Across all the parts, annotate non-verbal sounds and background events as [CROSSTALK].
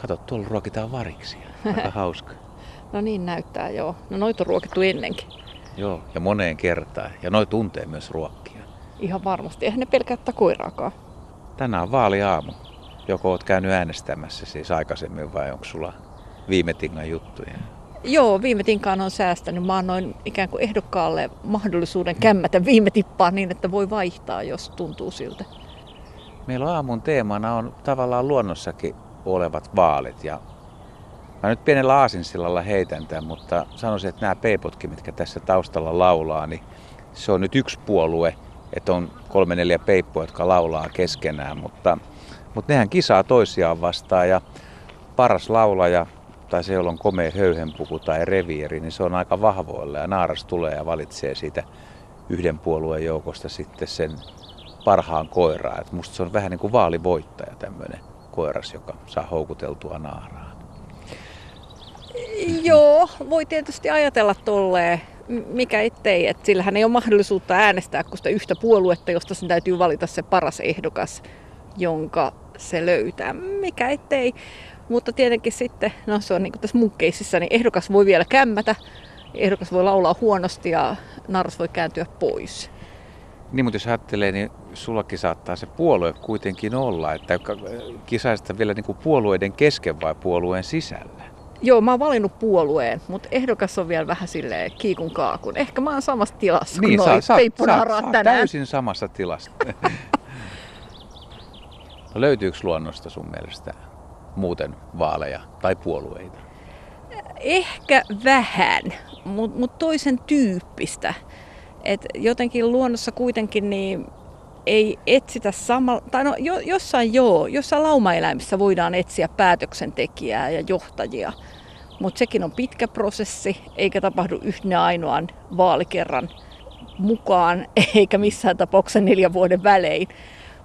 Kato, tuolla ruokitaan variksia. Aika hauska. [LAUGHS] No niin näyttää, joo. No noita on ruokittu ennenkin. Joo, ja moneen kertaan. Ja noi tuntee myös ruokkia. Ihan varmasti. Eihän ne pelkää koiraakaan. Tänään on vaaliaamu. Joko oot käynyt äänestämässä siis aikaisemmin vai onko sulla viime tingan juttuja? Joo, viime tinkaan on säästänyt. Mä annoin ikään kuin ehdokkaalle mahdollisuuden kämmätä viime tippaa niin, että voi vaihtaa, jos tuntuu siltä. Meillä aamun teemana on tavallaan luonnossakin olevat vaalit. Ja Mä nyt pienellä aasinsillalla heitän tämän, mutta sanoisin, että nämä peipotkin, mitkä tässä taustalla laulaa, niin se on nyt yksi puolue, että on kolme neljä peippua, jotka laulaa keskenään, mutta, mutta nehän kisaa toisiaan vastaan. Ja paras laulaja tai se, jolla on komea höyhenpuku tai reviiri, niin se on aika vahvoilla ja naaras tulee ja valitsee siitä yhden puolueen joukosta sitten sen parhaan koiraa. Et musta se on vähän niin kuin vaalivoittaja tämmöinen koiras, joka saa houkuteltua naaraa. Joo, voi tietysti ajatella tolleen. Mikä ettei, että sillähän ei ole mahdollisuutta äänestää kuin sitä yhtä puoluetta, josta sen täytyy valita se paras ehdokas, jonka se löytää. Mikä ettei. Mutta tietenkin sitten, no se on niin kuin tässä mun keisissä, niin ehdokas voi vielä kämmätä, ehdokas voi laulaa huonosti ja narras voi kääntyä pois. Niin, mutta jos ajattelee, niin sullakin saattaa se puolue kuitenkin olla, että kisaista vielä niin kuin puolueiden kesken vai puolueen sisällä? Joo, mä oon valinnut puolueen, mutta ehdokas on vielä vähän silleen kiikun kaakun. Ehkä mä oon samassa tilassa niin, kuin saa, peippunaharaat tänään. täysin samassa tilassa. [LAUGHS] no, löytyykö luonnosta sun mielestä muuten vaaleja tai puolueita? Ehkä vähän, mutta mut toisen tyyppistä. Et jotenkin luonnossa kuitenkin niin ei etsitä samalla, tai no jo, jossain joo, jossain laumaeläimissä voidaan etsiä päätöksentekijää ja johtajia, mutta sekin on pitkä prosessi, eikä tapahdu yhden ainoan vaalikerran mukaan, [LAUGHS] eikä missään tapauksessa neljän vuoden välein.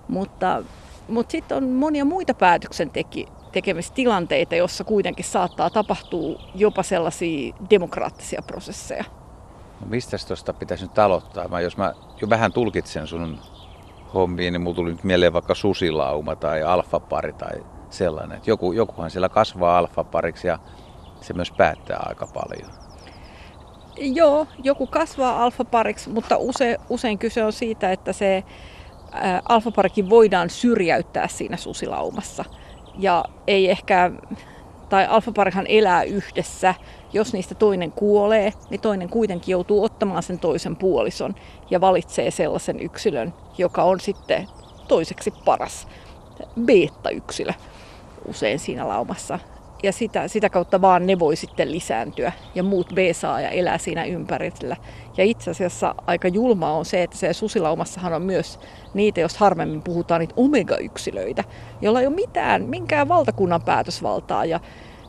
Mutta, mutta sitten on monia muita päätöksentekemistilanteita, joissa kuitenkin saattaa tapahtua jopa sellaisia demokraattisia prosesseja. No mistä tuosta pitäisi nyt aloittaa? Mä, jos mä jo vähän tulkitsen sun hommiin, niin mulla tuli nyt mieleen vaikka susilauma tai alfapari tai sellainen. Joku, jokuhan siellä kasvaa alfapariksi ja se myös päättää aika paljon. Joo, joku kasvaa alfapariksi, mutta use, usein kyse on siitä, että se alfaparikin voidaan syrjäyttää siinä susilaumassa. Ja ei ehkä, tai alfaparihan elää yhdessä jos niistä toinen kuolee, niin toinen kuitenkin joutuu ottamaan sen toisen puolison ja valitsee sellaisen yksilön, joka on sitten toiseksi paras beta-yksilö usein siinä laumassa. Ja sitä, sitä kautta vaan ne voi sitten lisääntyä ja muut B-saa ja elää siinä ympärillä. Ja itse asiassa aika julma on se, että se susilaumassahan on myös niitä, jos harvemmin puhutaan, niitä omega-yksilöitä, joilla ei ole mitään, minkään valtakunnan päätösvaltaa. Ja,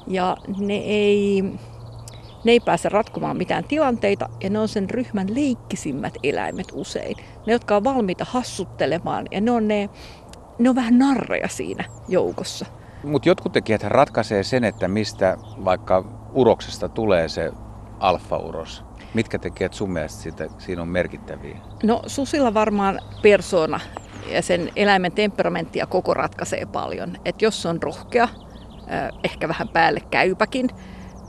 ja ne ei, ne ei pääse ratkomaan mitään tilanteita ja ne on sen ryhmän leikkisimmät eläimet usein. Ne, jotka on valmiita hassuttelemaan ja ne on, ne, ne on vähän narreja siinä joukossa. Mutta jotkut tekijät ratkaisee sen, että mistä vaikka uroksesta tulee se alfa-uros. Mitkä tekijät sun mielestä siitä, siinä on merkittäviä? No susilla varmaan persona ja sen eläimen temperamentti ja koko ratkaisee paljon. että jos se on rohkea, ehkä vähän päälle käypäkin,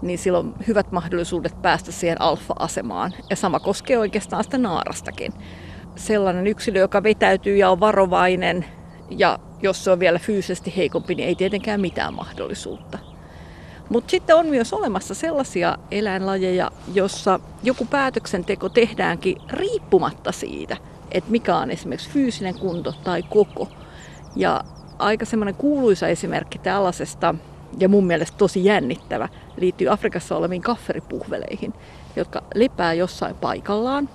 niin silloin on hyvät mahdollisuudet päästä siihen alfa-asemaan. Ja sama koskee oikeastaan sitä naarastakin. Sellainen yksilö, joka vetäytyy ja on varovainen, ja jos se on vielä fyysisesti heikompi, niin ei tietenkään mitään mahdollisuutta. Mutta sitten on myös olemassa sellaisia eläinlajeja, jossa joku päätöksenteko tehdäänkin riippumatta siitä, että mikä on esimerkiksi fyysinen kunto tai koko. Ja aika semmoinen kuuluisa esimerkki tällaisesta ja mun mielestä tosi jännittävä, liittyy Afrikassa oleviin kafferipuhveleihin, jotka lepää jossain paikallaan.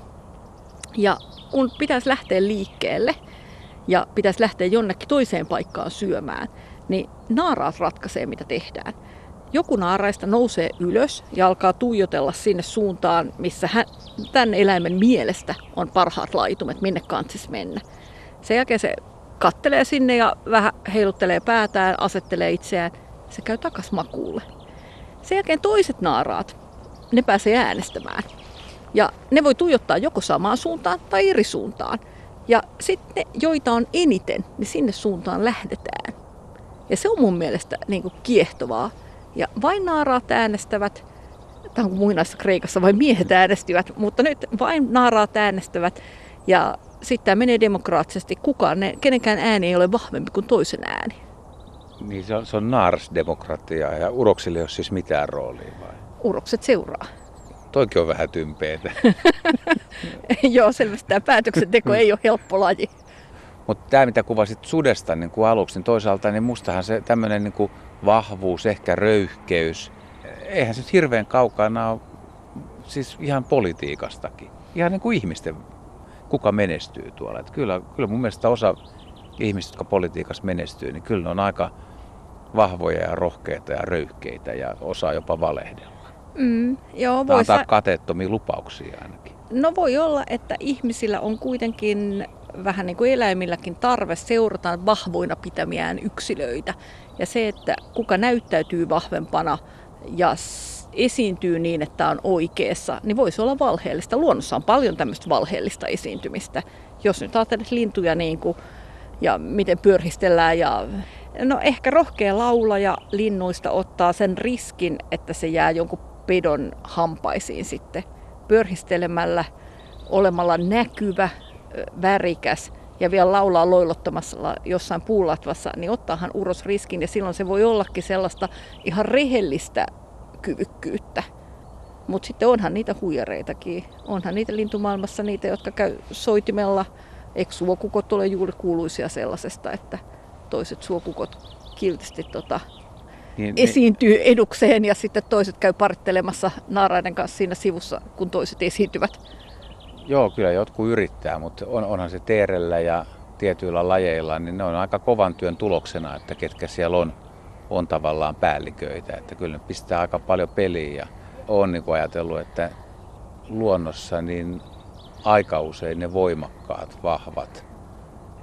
Ja kun pitäisi lähteä liikkeelle ja pitäisi lähteä jonnekin toiseen paikkaan syömään, niin naaraat ratkaisee, mitä tehdään. Joku naaraista nousee ylös ja alkaa tuijotella sinne suuntaan, missä hän, tämän eläimen mielestä on parhaat laitumet, minne kantsis mennä. Sen jälkeen se kattelee sinne ja vähän heiluttelee päätään, asettelee itseään se käy takas makuulle. Sen jälkeen toiset naaraat, ne pääsee äänestämään. Ja ne voi tuijottaa joko samaan suuntaan tai eri suuntaan. Ja sitten joita on eniten, niin sinne suuntaan lähdetään. Ja se on mun mielestä niin kuin kiehtovaa. Ja vain naaraat äänestävät, tämä on muinaisessa Kreikassa vain miehet äänestivät, mutta nyt vain naaraat äänestävät. Ja sitten tämä menee demokraattisesti. Kukaan, ne, kenenkään ääni ei ole vahvempi kuin toisen ääni. Niin se on, se on naarsdemokratia ja uroksille ei ole siis mitään roolia vai? Urokset seuraa. Toikin on vähän tympeetä. [LAUGHS] Joo, selvästi tämä päätöksenteko ei ole helppo laji. Mutta tämä, mitä kuvasit sudesta niin kuin aluksi, niin toisaalta niin mustahan se tämmöinen niin kuin vahvuus, ehkä röyhkeys, eihän se hirveän kaukana ole siis ihan politiikastakin. Ihan niin kuin ihmisten, kuka menestyy tuolla. Että kyllä, kyllä mun mielestä osa ihmisistä, jotka politiikassa menestyy, niin kyllä ne on aika vahvoja ja rohkeita ja röyhkeitä ja osaa jopa valehdella. Mm, joo, voi antaa sa- kateettomia lupauksia ainakin. No voi olla, että ihmisillä on kuitenkin vähän niin kuin eläimilläkin tarve seurata vahvoina pitämiään yksilöitä. Ja se, että kuka näyttäytyy vahvempana ja esiintyy niin, että on oikeassa, niin voisi olla valheellista. Luonnossa on paljon tämmöistä valheellista esiintymistä. Jos nyt ajattelet lintuja niin kuin, ja miten pyörhistellään ja No ehkä rohkea laulaja linnuista ottaa sen riskin, että se jää jonkun pedon hampaisiin sitten pyörhistelemällä, olemalla näkyvä, värikäs ja vielä laulaa loilottamassa jossain puulatvassa, niin ottaahan uros riskin ja silloin se voi ollakin sellaista ihan rehellistä kyvykkyyttä. Mutta sitten onhan niitä huijareitakin. Onhan niitä lintumaailmassa niitä, jotka käy soitimella. Eikö suokukot ole juuri kuuluisia sellaisesta, että toiset suokukot kiltisti tota, Niin, esiintyy edukseen ja sitten toiset käy parittelemassa naaraiden kanssa siinä sivussa, kun toiset esiintyvät. niin, joo, kyllä jotkut yrittää, mutta on, onhan se teerellä ja tietyillä lajeilla, niin ne on aika kovan työn tuloksena, että ketkä siellä on, on tavallaan päälliköitä. Että kyllä ne pistää aika paljon peliä ja olen niin ajatellut, että luonnossa niin aika usein ne voimakkaat, vahvat,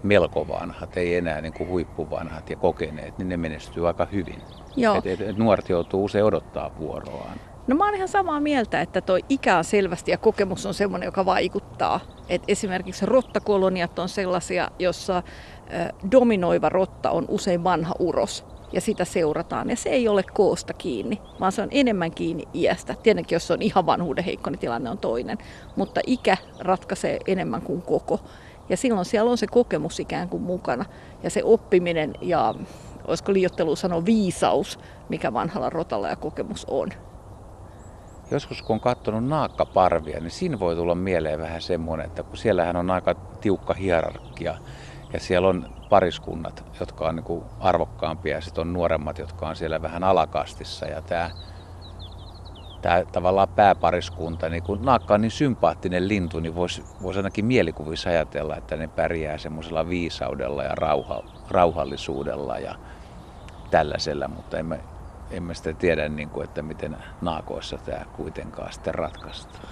melko vanhat, ei enää niin kuin huippuvanhat ja kokeneet, niin ne menestyy aika hyvin. Joo. Et, et, et nuoret joutuu usein odottaa vuoroaan. No mä oon ihan samaa mieltä, että toi ikä on selvästi ja kokemus on semmoinen, joka vaikuttaa. Et esimerkiksi rottakoloniat on sellaisia, jossa dominoiva rotta on usein vanha uros ja sitä seurataan. Ja se ei ole koosta kiinni, vaan se on enemmän kiinni iästä. Tietenkin jos se on ihan vanhuuden heikko, niin tilanne on toinen. Mutta ikä ratkaisee enemmän kuin koko. Ja silloin siellä on se kokemus ikään kuin mukana ja se oppiminen ja olisiko liiottelu sanoa viisaus, mikä vanhalla rotalla ja kokemus on. Joskus kun on katsonut naakkaparvia, niin siinä voi tulla mieleen vähän semmoinen, että kun siellähän on aika tiukka hierarkia ja siellä on pariskunnat, jotka on niin kuin arvokkaampia ja sitten on nuoremmat, jotka on siellä vähän alakastissa ja tämä tämä tavallaan pääpariskunta, niin kun naakka on niin sympaattinen lintu, niin voisi vois ainakin mielikuvissa ajatella, että ne pärjää semmoisella viisaudella ja rauha, rauhallisuudella ja tällaisella, mutta emme, emme sitä tiedä, niin kuin, että miten naakoissa tämä kuitenkaan sitten ratkaistaan.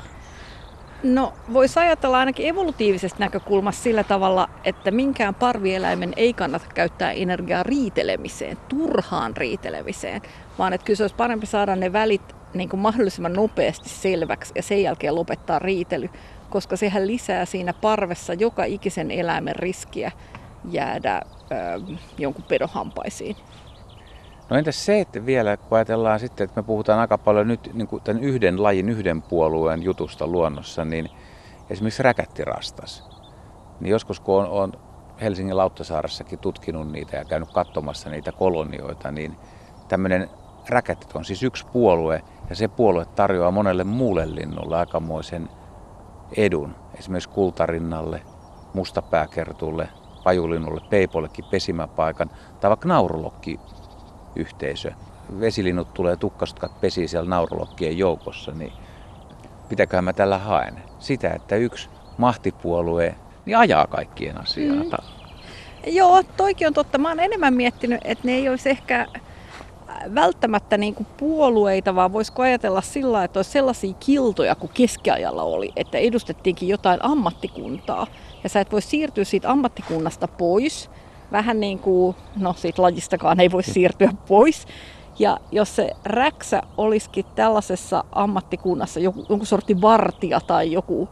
No, voisi ajatella ainakin evolutiivisesta näkökulmasta sillä tavalla, että minkään parvieläimen ei kannata käyttää energiaa riitelemiseen, turhaan riitelemiseen, vaan että kyllä se olisi parempi saada ne välit niin kuin mahdollisimman nopeasti selväksi ja sen jälkeen lopettaa riitely, koska sehän lisää siinä parvessa joka ikisen eläimen riskiä jäädä ö, jonkun pedohampaisiin. No entäs se, että vielä kun ajatellaan sitten, että me puhutaan aika paljon nyt niin kuin tämän yhden lajin, yhden puolueen jutusta luonnossa, niin esimerkiksi räkättirastas. Niin joskus kun on, on Helsingin Lauttasaaressakin tutkinut niitä ja käynyt katsomassa niitä kolonioita, niin tämmöinen räkätit on siis yksi puolue ja se puolue tarjoaa monelle muulle linnulle aikamoisen edun. Esimerkiksi kultarinnalle, mustapääkertulle, pajulinnulle, peipollekin pesimäpaikan tai vaikka naurulokki yhteisö. Vesilinnut tulee tukkastutkat pesii siellä naurulokkien joukossa, niin pitäköhän mä tällä haen? Sitä, että yksi mahtipuolue niin ajaa kaikkien asiaa. Mm. Joo, toikin on totta. Mä oon enemmän miettinyt, että ne ei olisi ehkä välttämättä niin kuin puolueita, vaan voisiko ajatella sillä että olisi sellaisia kiltoja kuin keskiajalla oli, että edustettiinkin jotain ammattikuntaa. Ja sä et voi siirtyä siitä ammattikunnasta pois, vähän niin kuin, no siitä lajistakaan ei voi siirtyä pois. Ja jos se räksä olisikin tällaisessa ammattikunnassa joku, jonkun sortin vartija tai joku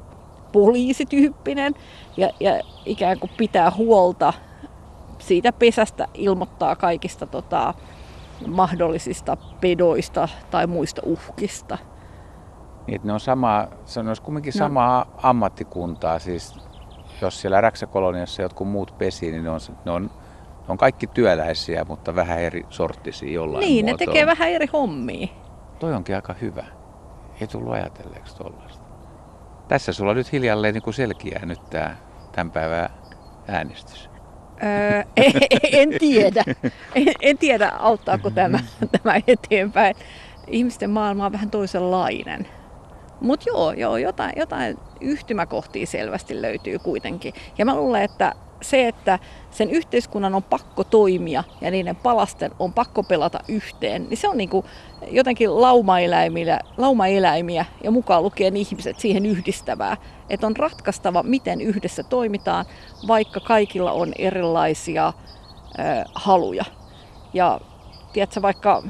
poliisityyppinen ja, ja ikään kuin pitää huolta siitä pesästä ilmoittaa kaikista tota, mahdollisista pedoista tai muista uhkista. Niin, ne on sama, se on kumminkin no. samaa ammattikuntaa, siis jos siellä räksäkoloniassa jotkut muut pesi, niin ne on, ne on, ne on kaikki työläisiä, mutta vähän eri sorttisia jollain Niin, muotoon. ne tekee vähän eri hommia. Toi onkin aika hyvä. Ei tullut ajatelleeksi tuollaista. Tässä sulla nyt hiljalleen niin selkiää nyt tämä tämän päivän äänestys. Öö, [LAUGHS] en tiedä. En, en tiedä, auttaako tämä, [LAUGHS] tämä eteenpäin. Ihmisten maailma on vähän toisenlainen. Mutta joo, joo jotain, jotain yhtymäkohtia selvästi löytyy kuitenkin. Ja mä luulen, että se, että sen yhteiskunnan on pakko toimia ja niiden palasten on pakko pelata yhteen, niin se on niin kuin jotenkin laumaeläimiä, laumaeläimiä ja mukaan lukien ihmiset siihen yhdistävää. Että on ratkaistava, miten yhdessä toimitaan, vaikka kaikilla on erilaisia ö, haluja. Ja tiedätkö, vaikka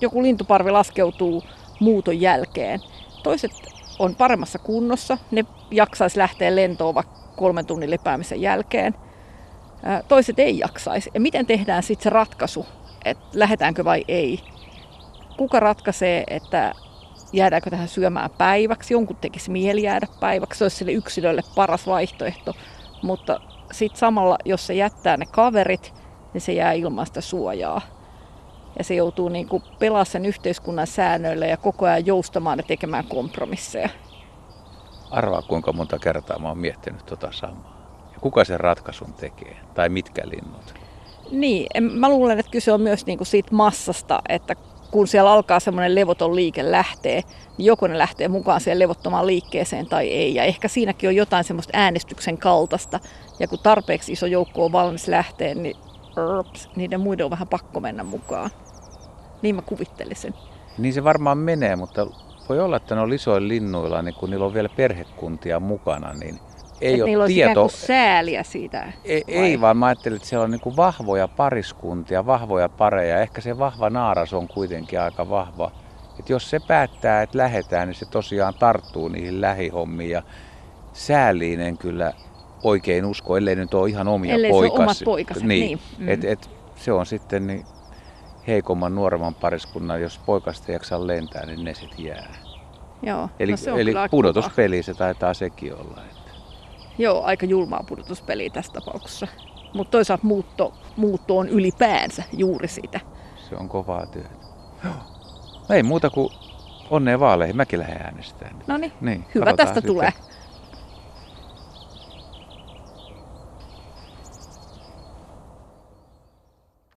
joku lintuparvi laskeutuu muuton jälkeen, toiset on paremmassa kunnossa, ne jaksaisi lähteä lentoon vaikka kolmen tunnin lepäämisen jälkeen. Toiset ei jaksaisi. Ja miten tehdään sitten se ratkaisu, että lähdetäänkö vai ei? Kuka ratkaisee, että jäädäänkö tähän syömään päiväksi? Jonkun tekisi mieli jäädä päiväksi, se olisi sille yksilölle paras vaihtoehto. Mutta sitten samalla, jos se jättää ne kaverit, niin se jää ilman sitä suojaa. Ja se joutuu niin pelaamaan sen yhteiskunnan säännöillä ja koko ajan joustamaan ja tekemään kompromisseja. Arvaa kuinka monta kertaa mä oon miettinyt tota samaa. Ja kuka sen ratkaisun tekee? Tai mitkä linnut? Niin, mä luulen, että kyse on myös niinku siitä massasta, että kun siellä alkaa semmoinen levoton liike lähtee, niin joko ne lähtee mukaan siihen levottomaan liikkeeseen tai ei. Ja ehkä siinäkin on jotain semmoista äänestyksen kaltaista. Ja kun tarpeeksi iso joukko on valmis lähteä, niin rps, niiden muiden on vähän pakko mennä mukaan. Niin mä kuvittelisin. Niin se varmaan menee, mutta voi olla, että ne on isoilla linnuilla, niin kun niillä on vielä perhekuntia mukana, niin ei ole niillä tieto. On sääliä siitä. Ei, ei, vaan mä ajattelin, että siellä on niin vahvoja pariskuntia, vahvoja pareja. Ehkä se vahva naaras on kuitenkin aika vahva. Että jos se päättää, että lähetään, niin se tosiaan tarttuu niihin lähihommiin. Ja sääliinen kyllä oikein usko, ellei nyt ole ihan omia ellei poikas. Se omat poikas. Niin. niin. Mm. Et, et, se on sitten niin heikomman nuoremman pariskunnan, jos poikasta jaksaa lentää, niin ne sitten jää. Joo, eli no se on eli pudotuspeli se taitaa sekin olla. Että. Joo, aika julmaa pudotuspeliä tässä tapauksessa. Mutta toisaalta muutto, muutto on ylipäänsä juuri sitä. Se on kovaa työtä. No ei muuta kuin onnea vaaleihin. Mäkin lähden äänestämään. No niin, hyvä tästä sitten. tulee.